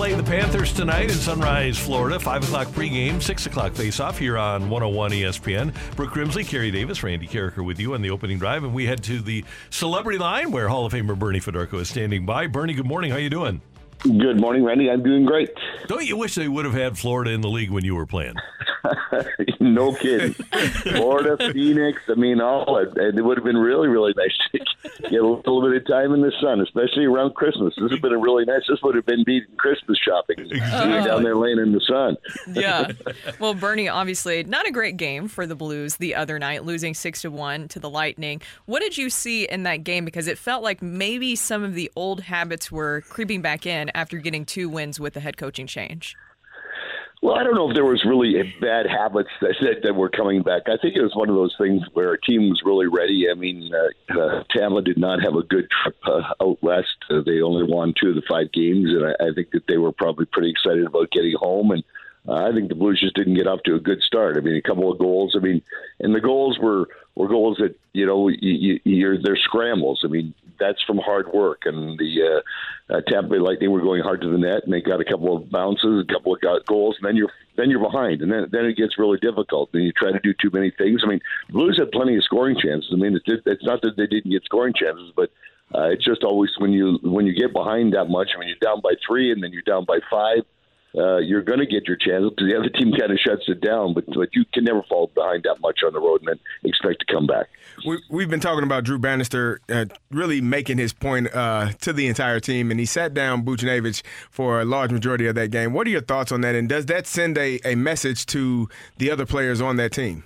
play, the Panthers tonight in Sunrise, Florida. 5 o'clock pregame, 6 o'clock faceoff here on 101 ESPN. Brooke Grimsley, Kerry Davis, Randy Karraker with you on the opening drive. And we head to the celebrity line where Hall of Famer Bernie Federko is standing by. Bernie, good morning. How you doing? Good morning, Randy. I'm doing great. Don't you wish they would have had Florida in the league when you were playing? no kidding. Florida, Phoenix. I mean, all it, it would have been really, really nice to get a little bit of time in the sun, especially around Christmas. This would have been a really nice. This would have been beating Christmas shopping. Being down there laying in the sun. yeah. Well, Bernie, obviously not a great game for the Blues the other night, losing six to one to the Lightning. What did you see in that game? Because it felt like maybe some of the old habits were creeping back in after getting two wins with the head coaching change. Well, I don't know if there was really bad habits that, that, that were coming back. I think it was one of those things where our team was really ready. I mean, uh, uh, Tampa did not have a good trip uh, out west. Uh, they only won two of the five games, and I, I think that they were probably pretty excited about getting home. And uh, I think the Blues just didn't get off to a good start. I mean, a couple of goals. I mean, and the goals were were goals that you know you, you, you're they're scrambles. I mean, that's from hard work. And the uh, uh, Tampa Bay Lightning were going hard to the net, and they got a couple of bounces, a couple of goals, and then you're then you're behind, and then then it gets really difficult. And you try to do too many things. I mean, Blues had plenty of scoring chances. I mean, it, it's not that they didn't get scoring chances, but uh, it's just always when you when you get behind that much. I mean, you're down by three, and then you're down by five uh, you're going to get your chance because the other team kind of shuts it down. But but you can never fall behind that much on the road and expect to come back. We, have been talking about Drew Bannister uh, really making his point uh, to the entire team, and he sat down Buchnevich for a large majority of that game. What are your thoughts on that? And does that send a, a message to the other players on that team?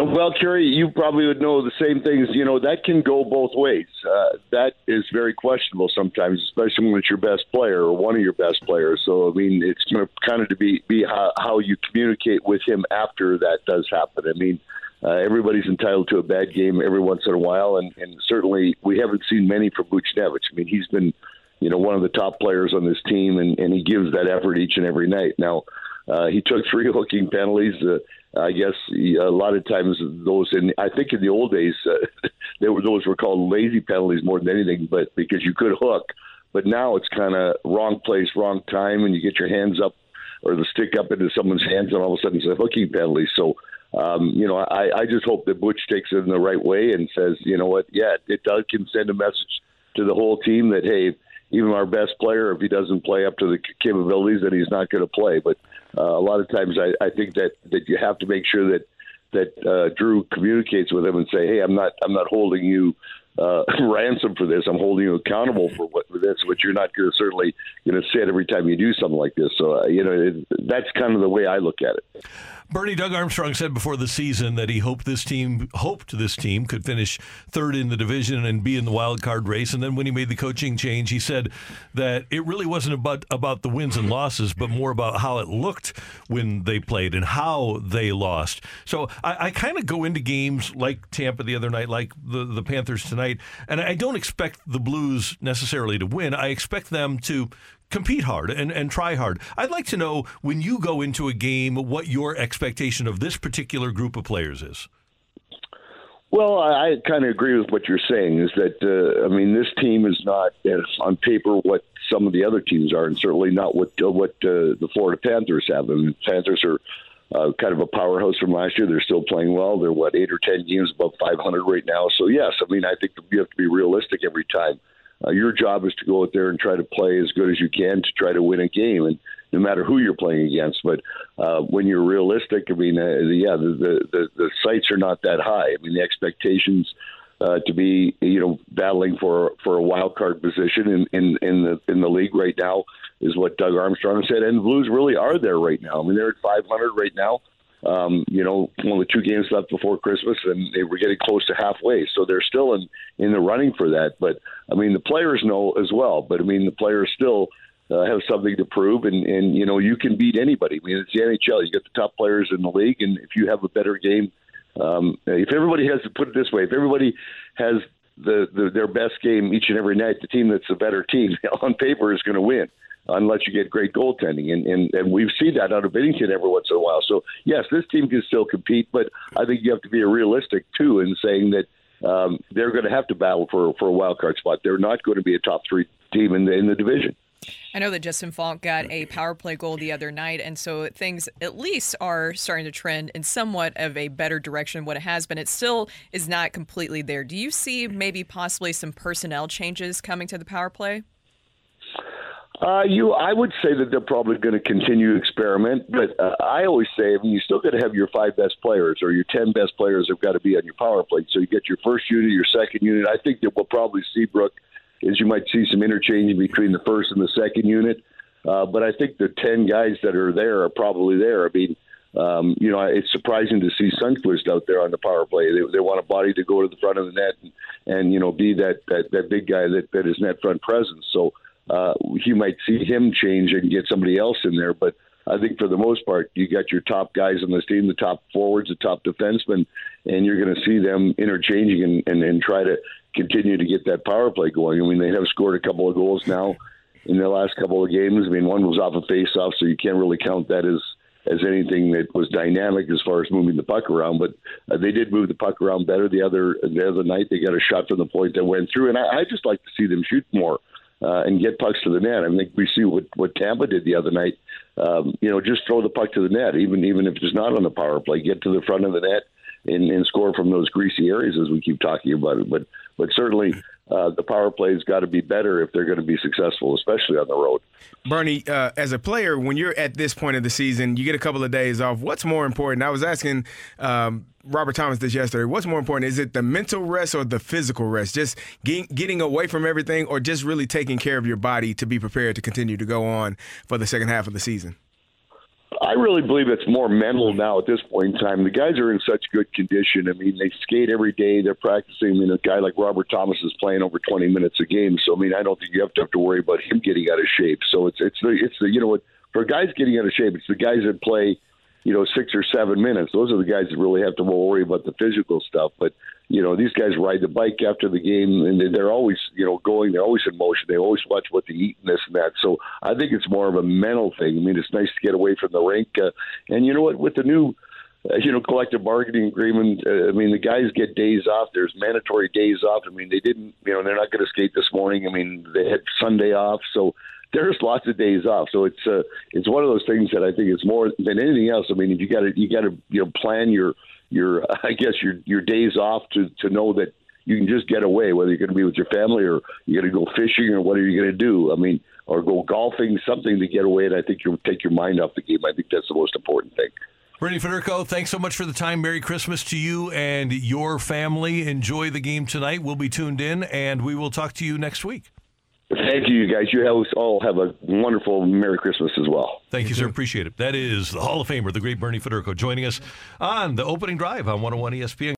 Well, Kerry, you probably would know the same things. You know that can go both ways. Uh, that is very questionable sometimes, especially when it's your best player or one of your best players. So, I mean, it's going to kind of be be how, how you communicate with him after that does happen. I mean, uh, everybody's entitled to a bad game every once in a while, and, and certainly we haven't seen many from Buchnevich. I mean, he's been, you know, one of the top players on this team, and, and he gives that effort each and every night. Now, uh, he took three hooking penalties. Uh, I guess a lot of times those, and I think in the old days, uh, they were, those were called lazy penalties more than anything, but because you could hook. But now it's kind of wrong place, wrong time, and you get your hands up or the stick up into someone's hands, and all of a sudden it's a hooking penalty. So, um, you know, I, I just hope that Butch takes it in the right way and says, you know what, yeah, it does can send a message to the whole team that hey, even our best player, if he doesn't play up to the capabilities, then he's not going to play. But uh, a lot of times, I, I think that that you have to make sure that that uh, Drew communicates with him and say, "Hey, I'm not I'm not holding you uh, ransom for this. I'm holding you accountable for what for this, but you're not going to certainly going to say it every time you do something like this." So uh, you know, it, that's kind of the way I look at it. Bernie Doug Armstrong said before the season that he hoped this team hoped this team could finish third in the division and be in the wild card race. And then when he made the coaching change, he said that it really wasn't about about the wins and losses, but more about how it looked when they played and how they lost. So I, I kind of go into games like Tampa the other night, like the the Panthers tonight, and I don't expect the Blues necessarily to win. I expect them to compete hard and, and try hard. I'd like to know when you go into a game what your expectation of this particular group of players is. Well, I, I kind of agree with what you're saying. Is that uh, I mean, this team is not uh, on paper what some of the other teams are, and certainly not what uh, what uh, the Florida Panthers have. I mean, Panthers are uh, kind of a powerhouse from last year. They're still playing well. They're what eight or ten games above 500 right now. So yes, I mean I think you have to be realistic every time. Uh, your job is to go out there and try to play as good as you can to try to win a game, and no matter who you're playing against. But uh, when you're realistic, I mean, uh, yeah, the, the the sights are not that high. I mean, the expectations. Uh, to be, you know, battling for for a wild card position in, in in the in the league right now is what Doug Armstrong said, and the Blues really are there right now. I mean, they're at 500 right now. Um, you know, only two games left before Christmas, and they were getting close to halfway. So they're still in in the running for that. But I mean, the players know as well. But I mean, the players still uh, have something to prove, and and you know, you can beat anybody. I mean, it's the NHL. You got the top players in the league, and if you have a better game, um, if everybody has to put it this way, if everybody has the, the their best game each and every night, the team that's a better team on paper is going to win unless you get great goaltending. And, and, and we've seen that out of Binnington every once in a while. So, yes, this team can still compete, but I think you have to be realistic, too, in saying that um, they're going to have to battle for, for a wild card spot. They're not going to be a top three team in the, in the division. I know that Justin Faulk got a power play goal the other night, and so things at least are starting to trend in somewhat of a better direction than what it has been. It still is not completely there. Do you see maybe possibly some personnel changes coming to the power play? Uh, you, I would say that they're probably going to continue to experiment, but uh, I always say, I mean, you still got to have your five best players or your ten best players have got to be on your power play. So you get your first unit, your second unit. I think that we'll probably see Brooke is you might see some interchange between the first and the second unit, uh, but I think the ten guys that are there are probably there. I mean, um, you know, it's surprising to see Sundqvist out there on the power play. They, they want a body to go to the front of the net and, and you know be that, that that big guy that that is net front presence. So uh, you might see him change and get somebody else in there. But I think for the most part, you got your top guys on this team, the top forwards, the top defensemen, and you're going to see them interchanging and, and, and try to continue to get that power play going. I mean, they have scored a couple of goals now in the last couple of games. I mean, one was off a face-off, so you can't really count that as as anything that was dynamic as far as moving the puck around. But uh, they did move the puck around better the other the other night. They got a shot from the point that went through, and I, I just like to see them shoot more uh, and get pucks to the net. I think we see what, what Tampa did the other night. Um, you know, just throw the puck to the net, even even if it's not on the power play. Get to the front of the net and, and score from those greasy areas, as we keep talking about it. But but certainly. Uh, the power play's got to be better if they're going to be successful, especially on the road. Bernie, uh, as a player, when you're at this point of the season, you get a couple of days off. What's more important? I was asking um, Robert Thomas this yesterday. What's more important? Is it the mental rest or the physical rest? Just getting, getting away from everything or just really taking care of your body to be prepared to continue to go on for the second half of the season? I really believe it's more mental now at this point in time. The guys are in such good condition. I mean, they skate every day. They're practicing. I mean, a guy like Robert Thomas is playing over 20 minutes a game. So, I mean, I don't think you have to have to worry about him getting out of shape. So it's it's the it's the you know what for guys getting out of shape, it's the guys that play you know, six or seven minutes. Those are the guys that really have to worry about the physical stuff. But you know, these guys ride the bike after the game, and they're always, you know, going. They're always in motion. They always watch what they eat and this and that. So I think it's more of a mental thing. I mean, it's nice to get away from the rink, uh, and you know what, with the new. Uh, you know, collective bargaining agreement. Uh, I mean, the guys get days off. There's mandatory days off. I mean, they didn't. You know, they're not going to skate this morning. I mean, they had Sunday off, so there's lots of days off. So it's uh, it's one of those things that I think is more than anything else. I mean, if you got to you got to you know plan your your I guess your your days off to to know that you can just get away, whether you're going to be with your family or you're going to go fishing or what are you going to do? I mean, or go golfing, something to get away. And I think you'll take your mind off the game. I think that's the most important thing. Bernie Federko, thanks so much for the time. Merry Christmas to you and your family. Enjoy the game tonight. We'll be tuned in, and we will talk to you next week. Thank you, guys. You all have a wonderful Merry Christmas as well. Thank you, sir. Appreciate it. That is the Hall of Famer, the great Bernie Federko, joining us on the opening drive on 101 ESPN.